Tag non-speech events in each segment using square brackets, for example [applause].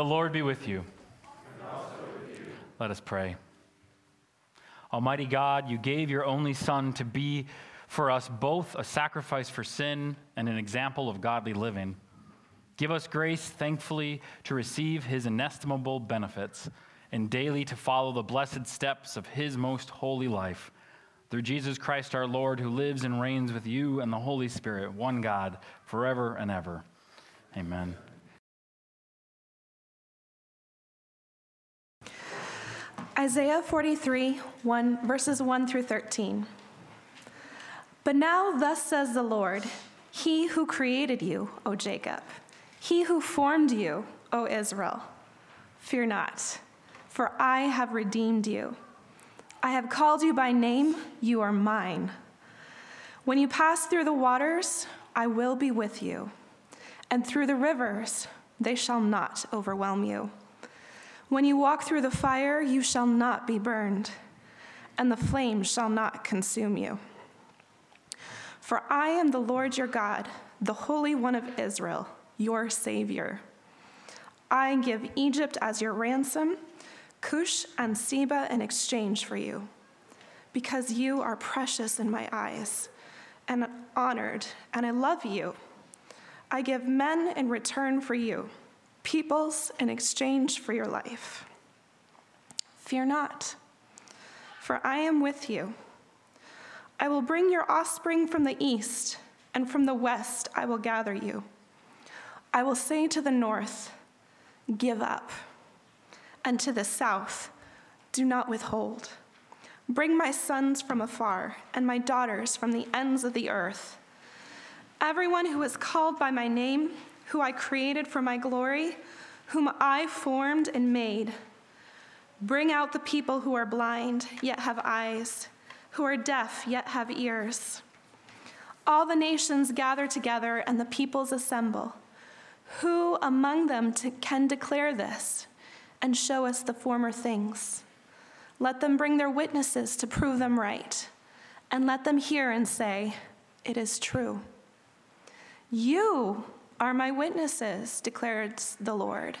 The Lord be with you. Let us pray. Almighty God, you gave your only Son to be for us both a sacrifice for sin and an example of godly living. Give us grace, thankfully, to receive his inestimable benefits and daily to follow the blessed steps of his most holy life. Through Jesus Christ our Lord, who lives and reigns with you and the Holy Spirit, one God, forever and ever. Amen. Isaiah 43, 1, verses 1 through 13. But now, thus says the Lord, He who created you, O Jacob, He who formed you, O Israel, fear not, for I have redeemed you. I have called you by name, you are mine. When you pass through the waters, I will be with you, and through the rivers, they shall not overwhelm you. When you walk through the fire, you shall not be burned, and the flames shall not consume you. For I am the Lord your God, the Holy One of Israel, your Savior. I give Egypt as your ransom, Cush and Seba in exchange for you, because you are precious in my eyes and honored, and I love you. I give men in return for you peoples in exchange for your life. Fear not, for I am with you. I will bring your offspring from the east, and from the west I will gather you. I will say to the north, Give up, and to the south, Do not withhold. Bring my sons from afar, and my daughters from the ends of the earth. Everyone who is called by my name, who I created for my glory, whom I formed and made. Bring out the people who are blind, yet have eyes, who are deaf, yet have ears. All the nations gather together, and the peoples assemble. Who among them to, can declare this and show us the former things? Let them bring their witnesses to prove them right, and let them hear and say, It is true. You are my witnesses, declares the Lord,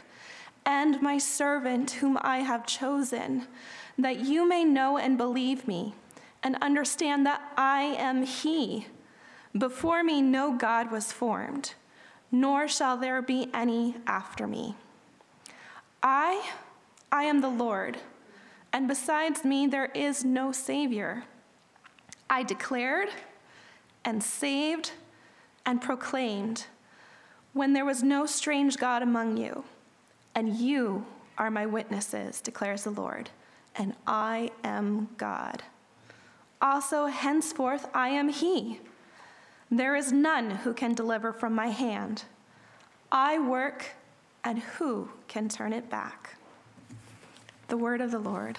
and my servant whom I have chosen, that you may know and believe me, and understand that I am He. Before me no God was formed, nor shall there be any after me. I, I am the Lord, and besides me there is no Savior. I declared and saved and proclaimed when there was no strange God among you, and you are my witnesses, declares the Lord, and I am God. Also, henceforth, I am He. There is none who can deliver from my hand. I work, and who can turn it back? The word of the Lord.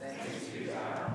Thanks be God.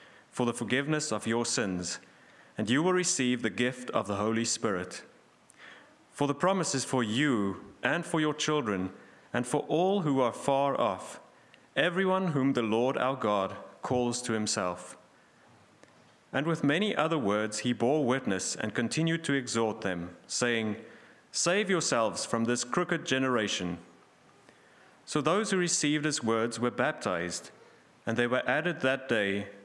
for the forgiveness of your sins, and you will receive the gift of the Holy Spirit. For the promise is for you and for your children, and for all who are far off, everyone whom the Lord our God calls to himself. And with many other words he bore witness and continued to exhort them, saying, Save yourselves from this crooked generation. So those who received his words were baptized, and they were added that day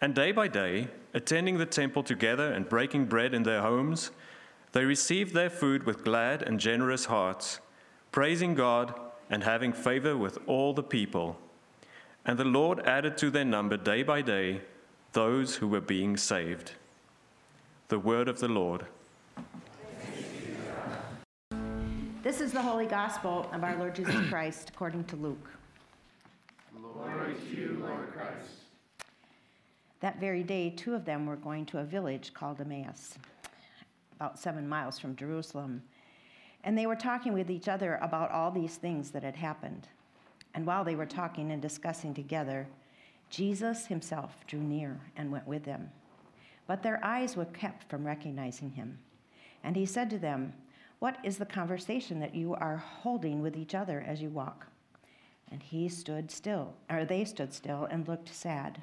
And day by day, attending the temple together and breaking bread in their homes, they received their food with glad and generous hearts, praising God and having favor with all the people. And the Lord added to their number day by day those who were being saved. The word of the Lord. This is the Holy Gospel of our Lord Jesus Christ according to Luke. Glory to you, Lord Christ. That very day, two of them were going to a village called Emmaus, about seven miles from Jerusalem. And they were talking with each other about all these things that had happened. And while they were talking and discussing together, Jesus himself drew near and went with them. But their eyes were kept from recognizing him. And he said to them, What is the conversation that you are holding with each other as you walk? And he stood still, or they stood still and looked sad.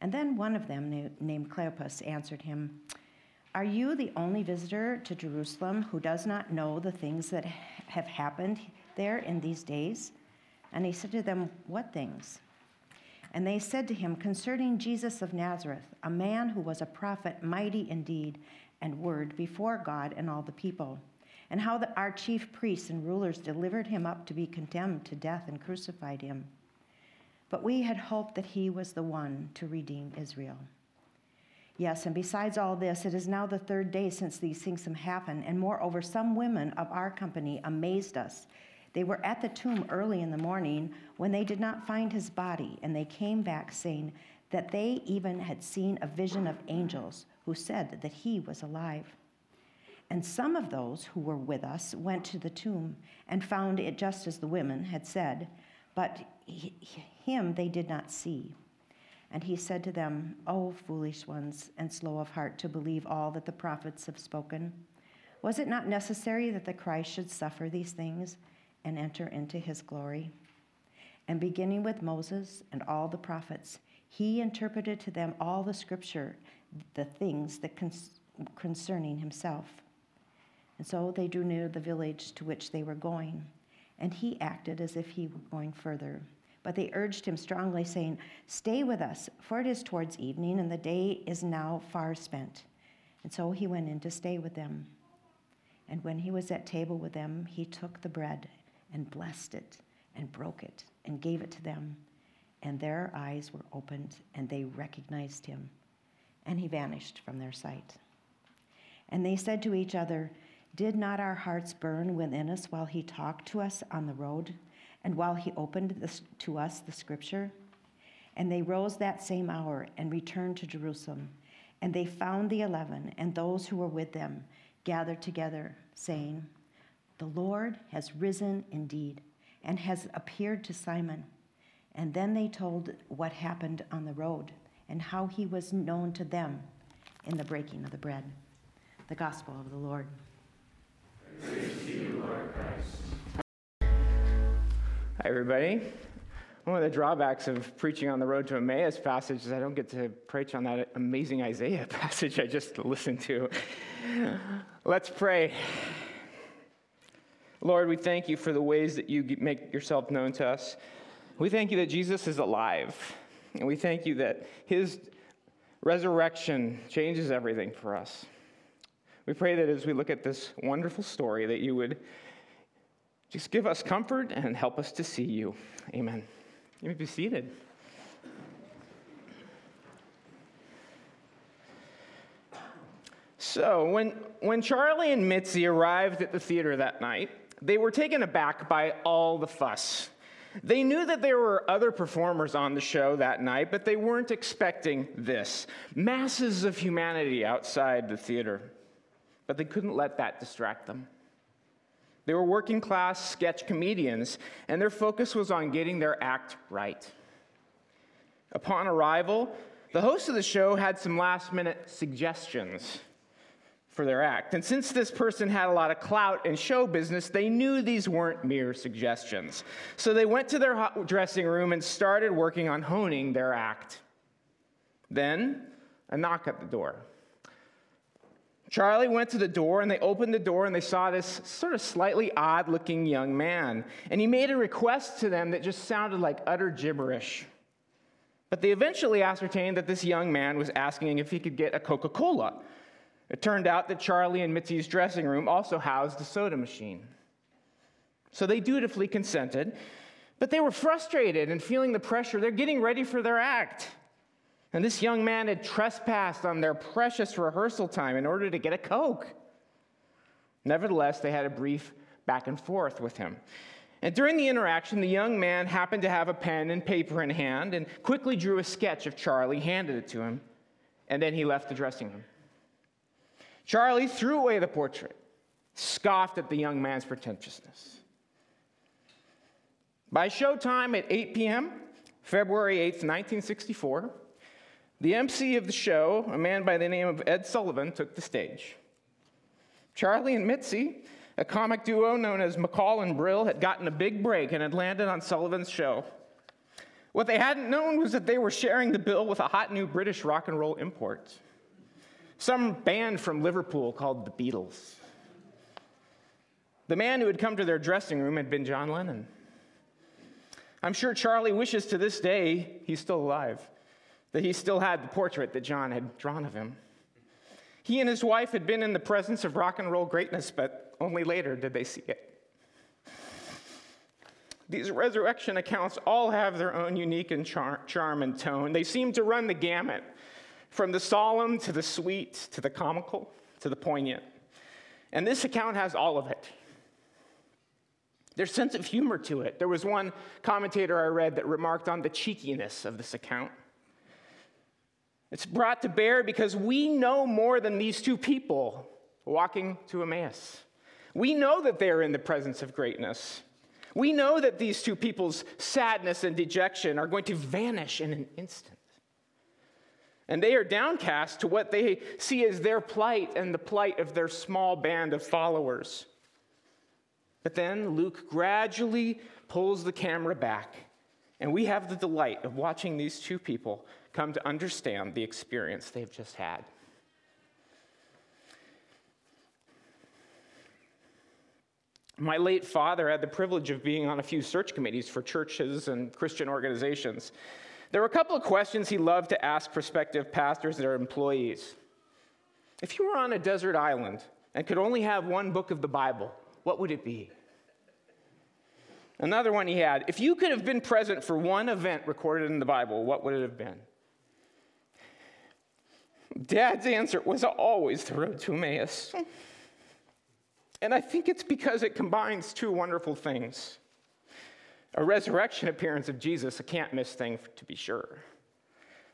And then one of them, named Cleopas, answered him, Are you the only visitor to Jerusalem who does not know the things that have happened there in these days? And he said to them, What things? And they said to him, Concerning Jesus of Nazareth, a man who was a prophet, mighty in deed and word before God and all the people, and how the, our chief priests and rulers delivered him up to be condemned to death and crucified him. But we had hoped that he was the one to redeem Israel. Yes, and besides all this, it is now the third day since these things have happened, and moreover, some women of our company amazed us. They were at the tomb early in the morning when they did not find his body, and they came back saying that they even had seen a vision of angels who said that he was alive. And some of those who were with us went to the tomb and found it just as the women had said, but him they did not see. And he said to them, O foolish ones, and slow of heart to believe all that the prophets have spoken. Was it not necessary that the Christ should suffer these things and enter into his glory? And beginning with Moses and all the prophets, he interpreted to them all the scripture, the things that concerning himself. And so they drew near the village to which they were going, and he acted as if he were going further. But they urged him strongly, saying, Stay with us, for it is towards evening, and the day is now far spent. And so he went in to stay with them. And when he was at table with them, he took the bread and blessed it and broke it and gave it to them. And their eyes were opened, and they recognized him. And he vanished from their sight. And they said to each other, Did not our hearts burn within us while he talked to us on the road? And while he opened this, to us the scripture. And they rose that same hour and returned to Jerusalem. And they found the eleven and those who were with them gathered together, saying, The Lord has risen indeed and has appeared to Simon. And then they told what happened on the road and how he was known to them in the breaking of the bread. The gospel of the Lord. Praise to you, Lord Christ. Hi, everybody. One of the drawbacks of preaching on the road to Emmaus passage is I don't get to preach on that amazing Isaiah [laughs] passage I just listened to. Let's pray. Lord, we thank you for the ways that you make yourself known to us. We thank you that Jesus is alive. And we thank you that his resurrection changes everything for us. We pray that as we look at this wonderful story, that you would just give us comfort and help us to see you. Amen. You may be seated. So, when, when Charlie and Mitzi arrived at the theater that night, they were taken aback by all the fuss. They knew that there were other performers on the show that night, but they weren't expecting this masses of humanity outside the theater. But they couldn't let that distract them. They were working class sketch comedians, and their focus was on getting their act right. Upon arrival, the host of the show had some last minute suggestions for their act. And since this person had a lot of clout in show business, they knew these weren't mere suggestions. So they went to their dressing room and started working on honing their act. Then, a knock at the door. Charlie went to the door and they opened the door and they saw this sort of slightly odd looking young man. And he made a request to them that just sounded like utter gibberish. But they eventually ascertained that this young man was asking if he could get a Coca Cola. It turned out that Charlie and Mitzi's dressing room also housed a soda machine. So they dutifully consented, but they were frustrated and feeling the pressure. They're getting ready for their act. And this young man had trespassed on their precious rehearsal time in order to get a Coke. Nevertheless, they had a brief back and forth with him. And during the interaction, the young man happened to have a pen and paper in hand and quickly drew a sketch of Charlie, handed it to him, and then he left the dressing room. Charlie threw away the portrait, scoffed at the young man's pretentiousness. By showtime at 8 p.m., February 8th, 1964, the MC of the show, a man by the name of Ed Sullivan, took the stage. Charlie and Mitzi, a comic duo known as McCall and Brill, had gotten a big break and had landed on Sullivan's show. What they hadn't known was that they were sharing the bill with a hot new British rock and roll import. Some band from Liverpool called the Beatles. The man who had come to their dressing room had been John Lennon. I'm sure Charlie wishes to this day he's still alive that he still had the portrait that John had drawn of him. He and his wife had been in the presence of rock and roll greatness, but only later did they see it. These resurrection accounts all have their own unique and char- charm and tone. They seem to run the gamut from the solemn to the sweet to the comical to the poignant. And this account has all of it. There's sense of humor to it. There was one commentator I read that remarked on the cheekiness of this account. It's brought to bear because we know more than these two people walking to Emmaus. We know that they are in the presence of greatness. We know that these two people's sadness and dejection are going to vanish in an instant. And they are downcast to what they see as their plight and the plight of their small band of followers. But then Luke gradually pulls the camera back, and we have the delight of watching these two people come to understand the experience they've just had. My late father had the privilege of being on a few search committees for churches and Christian organizations. There were a couple of questions he loved to ask prospective pastors and their employees. If you were on a desert island and could only have one book of the Bible, what would it be? Another one he had if you could have been present for one event recorded in the Bible, what would it have been? Dad's answer was always the road to Emmaus. And I think it's because it combines two wonderful things a resurrection appearance of Jesus, a can't miss thing to be sure,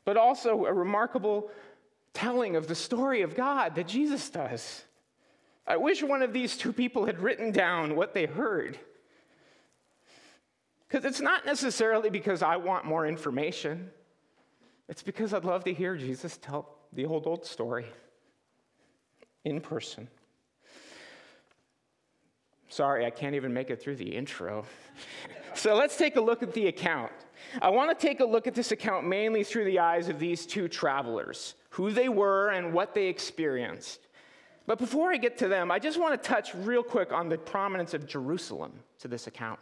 but also a remarkable telling of the story of God that Jesus does. I wish one of these two people had written down what they heard. Because it's not necessarily because I want more information, it's because I'd love to hear Jesus tell the old, old story in person. Sorry, I can't even make it through the intro. [laughs] so let's take a look at the account. I want to take a look at this account mainly through the eyes of these two travelers, who they were and what they experienced. But before I get to them, I just want to touch real quick on the prominence of Jerusalem to this account.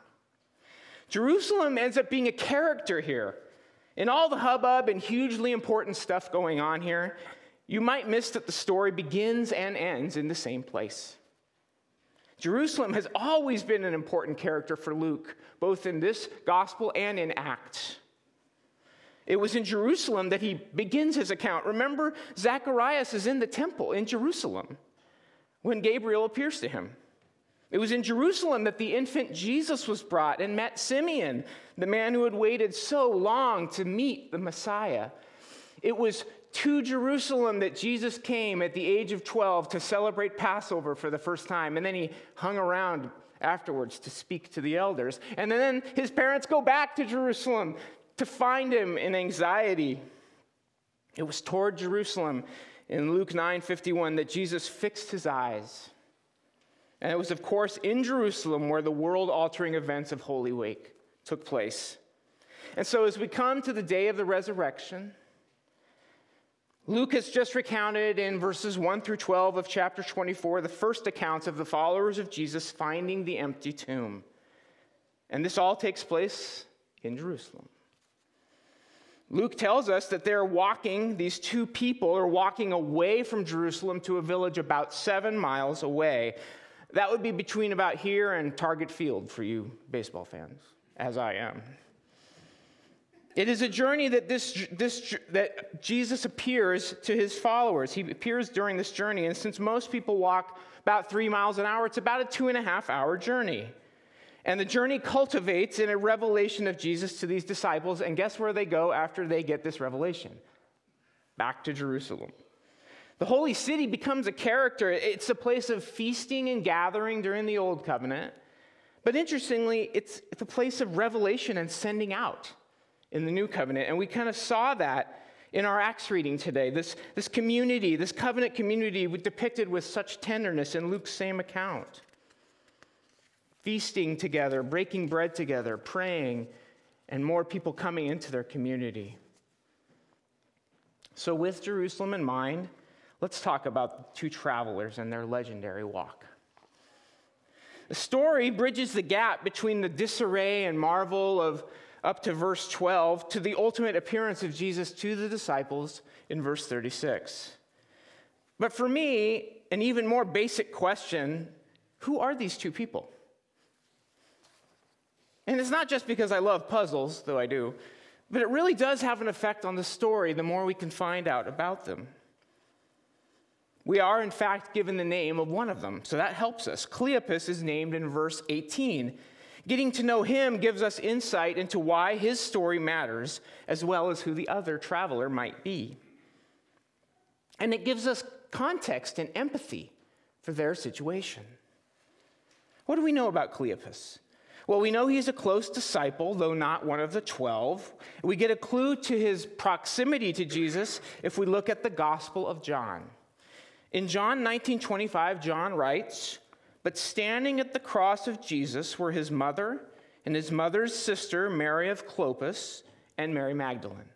Jerusalem ends up being a character here. In all the hubbub and hugely important stuff going on here, you might miss that the story begins and ends in the same place. Jerusalem has always been an important character for Luke, both in this gospel and in Acts. It was in Jerusalem that he begins his account. Remember, Zacharias is in the temple in Jerusalem when Gabriel appears to him. It was in Jerusalem that the infant Jesus was brought and met Simeon, the man who had waited so long to meet the Messiah. It was to Jerusalem that Jesus came at the age of 12 to celebrate Passover for the first time, and then he hung around afterwards to speak to the elders. And then his parents go back to Jerusalem to find him in anxiety. It was toward Jerusalem in Luke 9:51 that Jesus fixed his eyes and it was, of course, in Jerusalem where the world altering events of Holy Week took place. And so, as we come to the day of the resurrection, Luke has just recounted in verses 1 through 12 of chapter 24 the first accounts of the followers of Jesus finding the empty tomb. And this all takes place in Jerusalem. Luke tells us that they're walking, these two people are walking away from Jerusalem to a village about seven miles away. That would be between about here and Target Field for you baseball fans, as I am. It is a journey that, this, this, that Jesus appears to his followers. He appears during this journey, and since most people walk about three miles an hour, it's about a two and a half hour journey. And the journey cultivates in a revelation of Jesus to these disciples, and guess where they go after they get this revelation? Back to Jerusalem. The holy city becomes a character. It's a place of feasting and gathering during the old covenant. But interestingly, it's, it's a place of revelation and sending out in the new covenant. And we kind of saw that in our Acts reading today. This, this community, this covenant community, depicted with such tenderness in Luke's same account. Feasting together, breaking bread together, praying, and more people coming into their community. So, with Jerusalem in mind, let's talk about two travelers and their legendary walk. The story bridges the gap between the disarray and marvel of up to verse 12 to the ultimate appearance of Jesus to the disciples in verse 36. But for me, an even more basic question who are these two people? And it's not just because I love puzzles, though I do, but it really does have an effect on the story the more we can find out about them. We are, in fact, given the name of one of them, so that helps us. Cleopas is named in verse 18. Getting to know him gives us insight into why his story matters, as well as who the other traveler might be. And it gives us context and empathy for their situation. What do we know about Cleopas? Well, we know he's a close disciple, though not one of the 12. We get a clue to his proximity to Jesus if we look at the Gospel of John. In John 19:25, John writes, but standing at the cross of Jesus were his mother and his mother's sister, Mary of Clopas, and Mary Magdalene.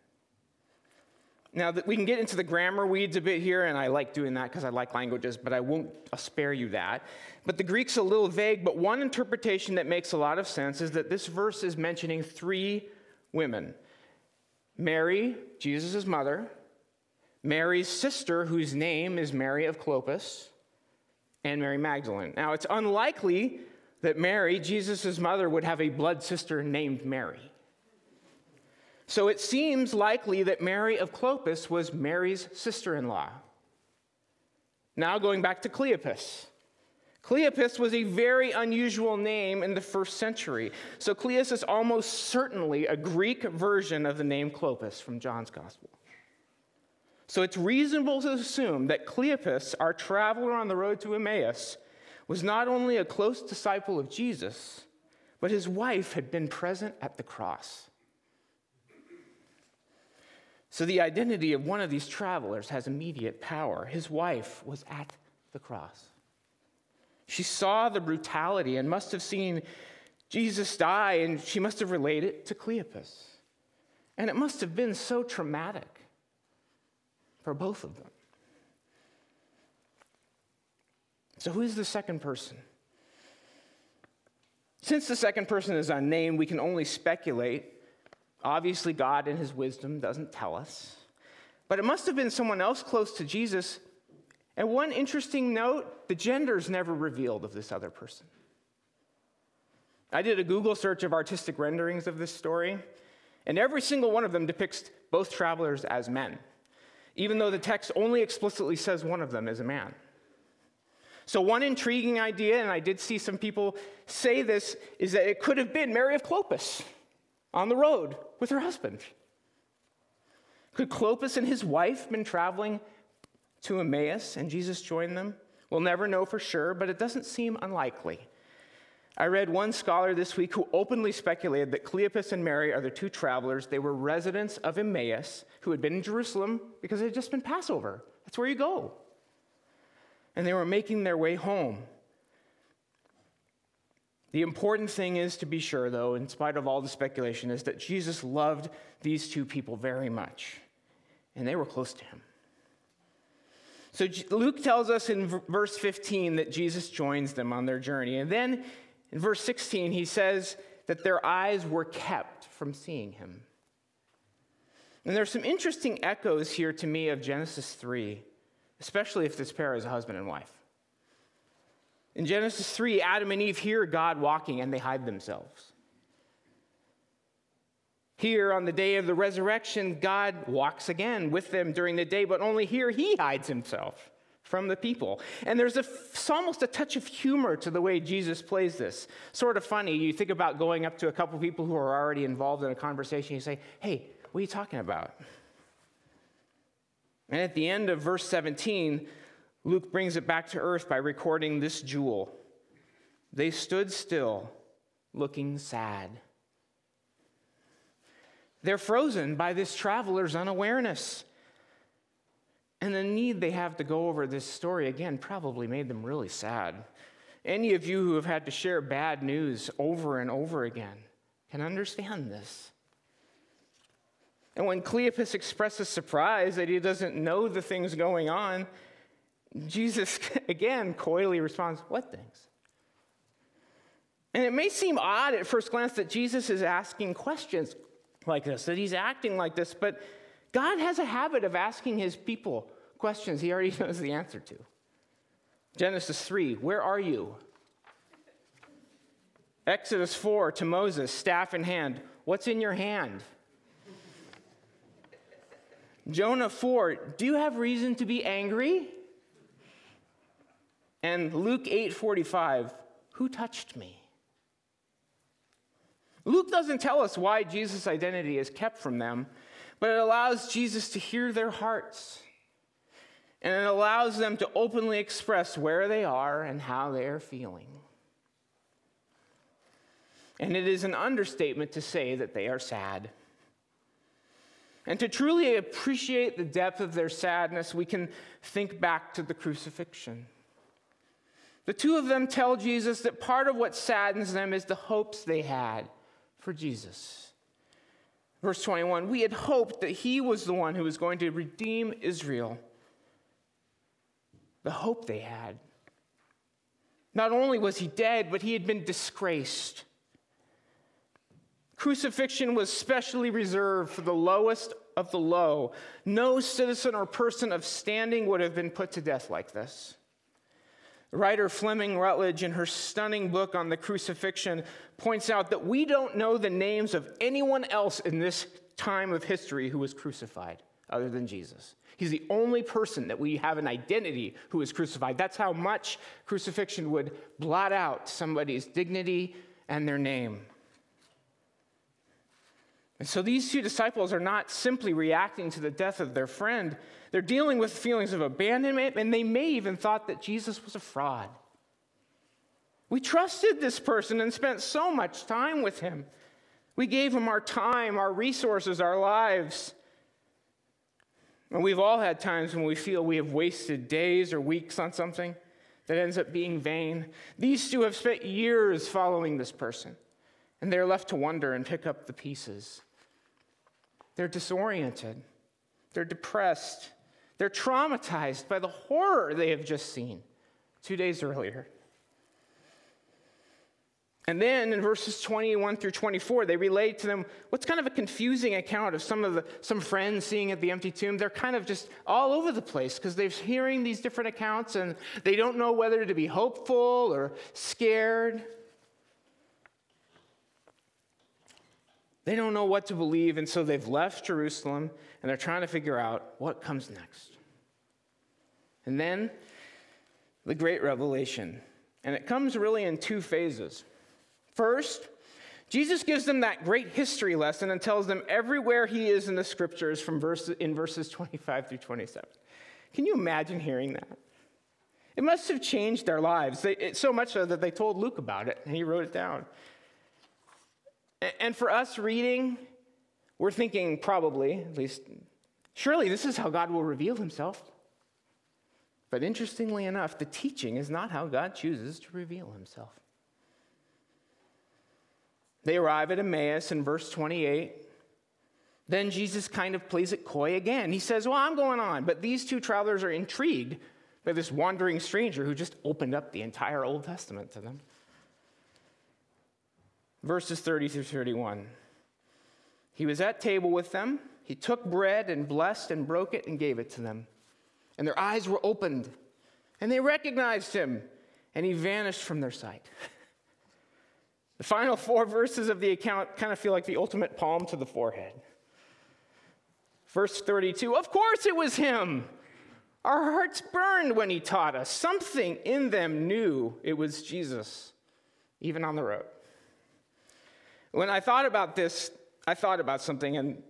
Now, we can get into the grammar weeds a bit here, and I like doing that because I like languages, but I won't I'll spare you that. But the Greek's a little vague, but one interpretation that makes a lot of sense is that this verse is mentioning three women Mary, Jesus' mother, Mary's sister, whose name is Mary of Clopas, and Mary Magdalene. Now, it's unlikely that Mary, Jesus' mother, would have a blood sister named Mary. So it seems likely that Mary of Clopas was Mary's sister in law. Now, going back to Cleopas. Cleopas was a very unusual name in the first century. So Cleopas is almost certainly a Greek version of the name Clopas from John's Gospel. So it's reasonable to assume that Cleopas, our traveler on the road to Emmaus, was not only a close disciple of Jesus, but his wife had been present at the cross. So the identity of one of these travelers has immediate power. His wife was at the cross. She saw the brutality and must have seen Jesus die, and she must have related it to Cleopas. And it must have been so traumatic for both of them. So, who is the second person? Since the second person is unnamed, we can only speculate. Obviously, God in his wisdom doesn't tell us. But it must have been someone else close to Jesus. And one interesting note the gender is never revealed of this other person. I did a Google search of artistic renderings of this story, and every single one of them depicts both travelers as men even though the text only explicitly says one of them is a man. So, one intriguing idea, and I did see some people say this, is that it could have been Mary of Clopas on the road with her husband. Could Clopas and his wife been traveling to Emmaus and Jesus joined them? We'll never know for sure, but it doesn't seem unlikely. I read one scholar this week who openly speculated that Cleopas and Mary are the two travelers. They were residents of Emmaus who had been in Jerusalem because it had just been Passover. That's where you go. And they were making their way home. The important thing is to be sure, though, in spite of all the speculation, is that Jesus loved these two people very much, and they were close to him. So Luke tells us in verse 15 that Jesus joins them on their journey. And then in verse 16, he says that their eyes were kept from seeing him. And there's some interesting echoes here to me of Genesis 3, especially if this pair is a husband and wife. In Genesis 3, Adam and Eve hear God walking and they hide themselves. Here on the day of the resurrection, God walks again with them during the day, but only here he hides himself from the people. And there's a, almost a touch of humor to the way Jesus plays this. Sort of funny. You think about going up to a couple people who are already involved in a conversation, you say, Hey, what are you talking about? And at the end of verse 17, Luke brings it back to earth by recording this jewel. They stood still, looking sad. They're frozen by this traveler's unawareness. And the need they have to go over this story again probably made them really sad. Any of you who have had to share bad news over and over again can understand this. And when Cleopas expresses surprise that he doesn't know the things going on, Jesus [laughs] again coyly responds, What things? And it may seem odd at first glance that Jesus is asking questions like this, that he's acting like this, but God has a habit of asking his people questions he already [laughs] knows the answer to. Genesis 3, where are you? Exodus 4 to Moses, staff in hand, what's in your hand? Jonah 4, do you have reason to be angry? And Luke 8:45, who touched me? Luke doesn't tell us why Jesus' identity is kept from them, but it allows Jesus to hear their hearts. And it allows them to openly express where they are and how they are feeling. And it is an understatement to say that they are sad. And to truly appreciate the depth of their sadness, we can think back to the crucifixion. The two of them tell Jesus that part of what saddens them is the hopes they had for Jesus. Verse 21 We had hoped that he was the one who was going to redeem Israel. The hope they had. Not only was he dead, but he had been disgraced. Crucifixion was specially reserved for the lowest of the low. No citizen or person of standing would have been put to death like this. Writer Fleming Rutledge, in her stunning book on the crucifixion, points out that we don't know the names of anyone else in this time of history who was crucified other than Jesus. He's the only person that we have an identity who was crucified. That's how much crucifixion would blot out somebody's dignity and their name. And so these two disciples are not simply reacting to the death of their friend, they're dealing with feelings of abandonment, and they may even thought that Jesus was a fraud. We trusted this person and spent so much time with him. We gave him our time, our resources, our lives. And we've all had times when we feel we have wasted days or weeks on something that ends up being vain. These two have spent years following this person, and they're left to wonder and pick up the pieces. They're disoriented, they're depressed, they're traumatized by the horror they have just seen two days earlier. And then in verses 21 through 24, they relate to them what's kind of a confusing account of some of the some friends seeing at the empty tomb. They're kind of just all over the place because they're hearing these different accounts and they don't know whether to be hopeful or scared. They don't know what to believe, and so they've left Jerusalem and they're trying to figure out what comes next. And then the great revelation. And it comes really in two phases. First, Jesus gives them that great history lesson and tells them everywhere he is in the scriptures from verse, in verses 25 through 27. Can you imagine hearing that? It must have changed their lives, they, it, so much so that they told Luke about it and he wrote it down. And for us reading, we're thinking probably, at least, surely this is how God will reveal himself. But interestingly enough, the teaching is not how God chooses to reveal himself. They arrive at Emmaus in verse 28. Then Jesus kind of plays it coy again. He says, Well, I'm going on. But these two travelers are intrigued by this wandering stranger who just opened up the entire Old Testament to them. Verses 30 through 31. He was at table with them. He took bread and blessed and broke it and gave it to them. And their eyes were opened, and they recognized him, and he vanished from their sight. [laughs] The final four verses of the account kind of feel like the ultimate palm to the forehead. Verse 32 Of course it was him. Our hearts burned when he taught us. Something in them knew it was Jesus, even on the road. When I thought about this, I thought about something, and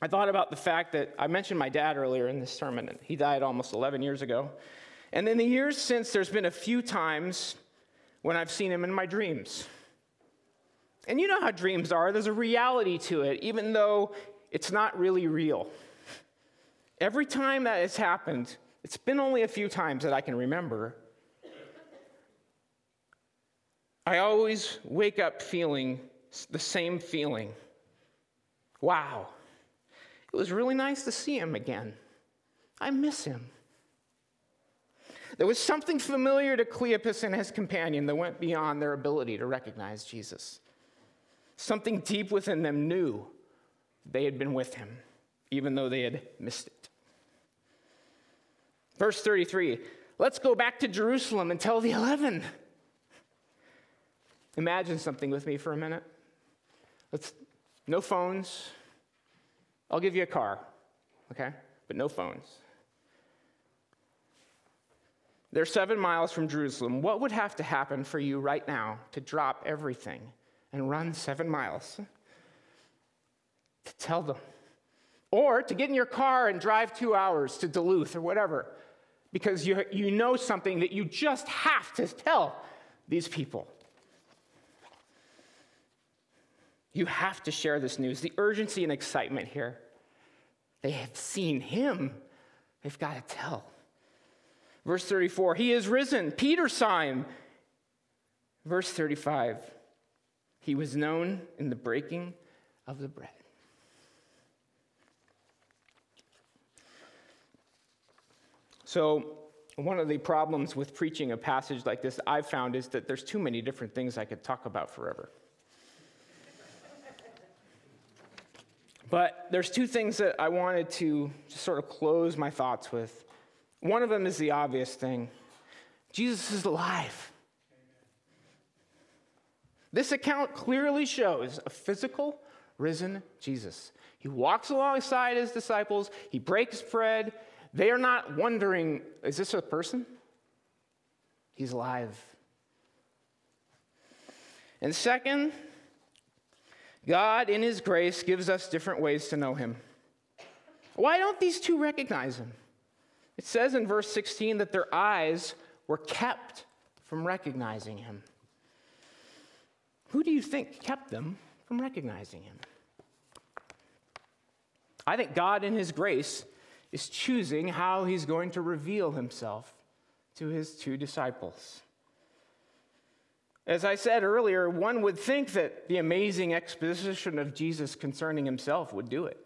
I thought about the fact that I mentioned my dad earlier in this sermon, and he died almost 11 years ago. And in the years since, there's been a few times when I've seen him in my dreams. And you know how dreams are, there's a reality to it, even though it's not really real. Every time that has happened, it's been only a few times that I can remember. I always wake up feeling the same feeling. Wow, it was really nice to see him again. I miss him. There was something familiar to Cleopas and his companion that went beyond their ability to recognize Jesus. Something deep within them knew they had been with him, even though they had missed it. Verse 33 Let's go back to Jerusalem and tell the eleven. Imagine something with me for a minute. Let's, no phones. I'll give you a car, okay? But no phones. They're seven miles from Jerusalem. What would have to happen for you right now to drop everything and run seven miles? To tell them. Or to get in your car and drive two hours to Duluth or whatever, because you, you know something that you just have to tell these people. You have to share this news. The urgency and excitement here. They have seen him, they've got to tell. Verse 34, he is risen. Peter saw him. Verse 35, he was known in the breaking of the bread. So, one of the problems with preaching a passage like this I've found is that there's too many different things I could talk about forever. But there's two things that I wanted to just sort of close my thoughts with. One of them is the obvious thing Jesus is alive. This account clearly shows a physical, risen Jesus. He walks alongside his disciples, he breaks bread. They are not wondering, is this a person? He's alive. And second, God, in his grace, gives us different ways to know him. Why don't these two recognize him? It says in verse 16 that their eyes were kept from recognizing him. Who do you think kept them from recognizing him? I think God, in his grace, is choosing how he's going to reveal himself to his two disciples. As I said earlier, one would think that the amazing exposition of Jesus concerning himself would do it.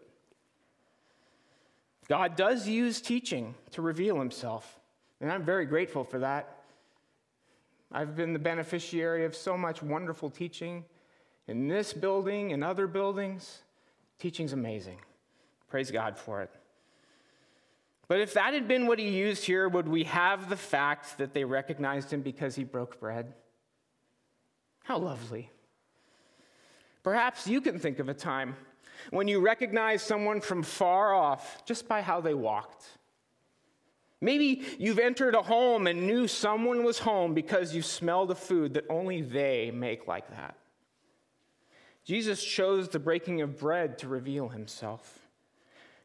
God does use teaching to reveal himself, and I'm very grateful for that. I've been the beneficiary of so much wonderful teaching in this building and other buildings. Teaching's amazing. Praise God for it. But if that had been what he used here, would we have the fact that they recognized him because he broke bread? How lovely. Perhaps you can think of a time when you recognize someone from far off just by how they walked. Maybe you've entered a home and knew someone was home because you smelled a food that only they make like that. Jesus chose the breaking of bread to reveal himself.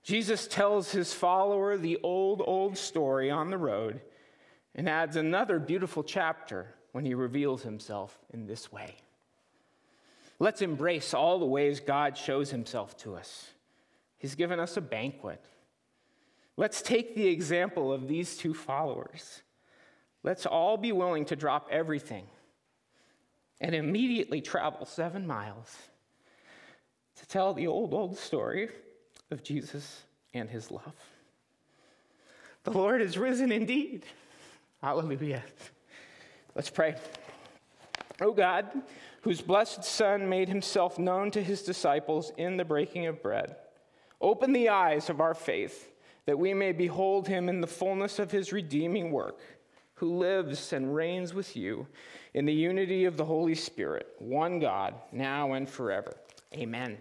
Jesus tells his follower the old, old story on the road and adds another beautiful chapter when he reveals himself in this way. Let's embrace all the ways God shows himself to us. He's given us a banquet. Let's take the example of these two followers. Let's all be willing to drop everything and immediately travel seven miles to tell the old, old story of Jesus and his love. The Lord is risen indeed. Hallelujah. Let's pray. O God, whose blessed Son made himself known to his disciples in the breaking of bread, open the eyes of our faith that we may behold him in the fullness of his redeeming work, who lives and reigns with you in the unity of the Holy Spirit, one God, now and forever. Amen.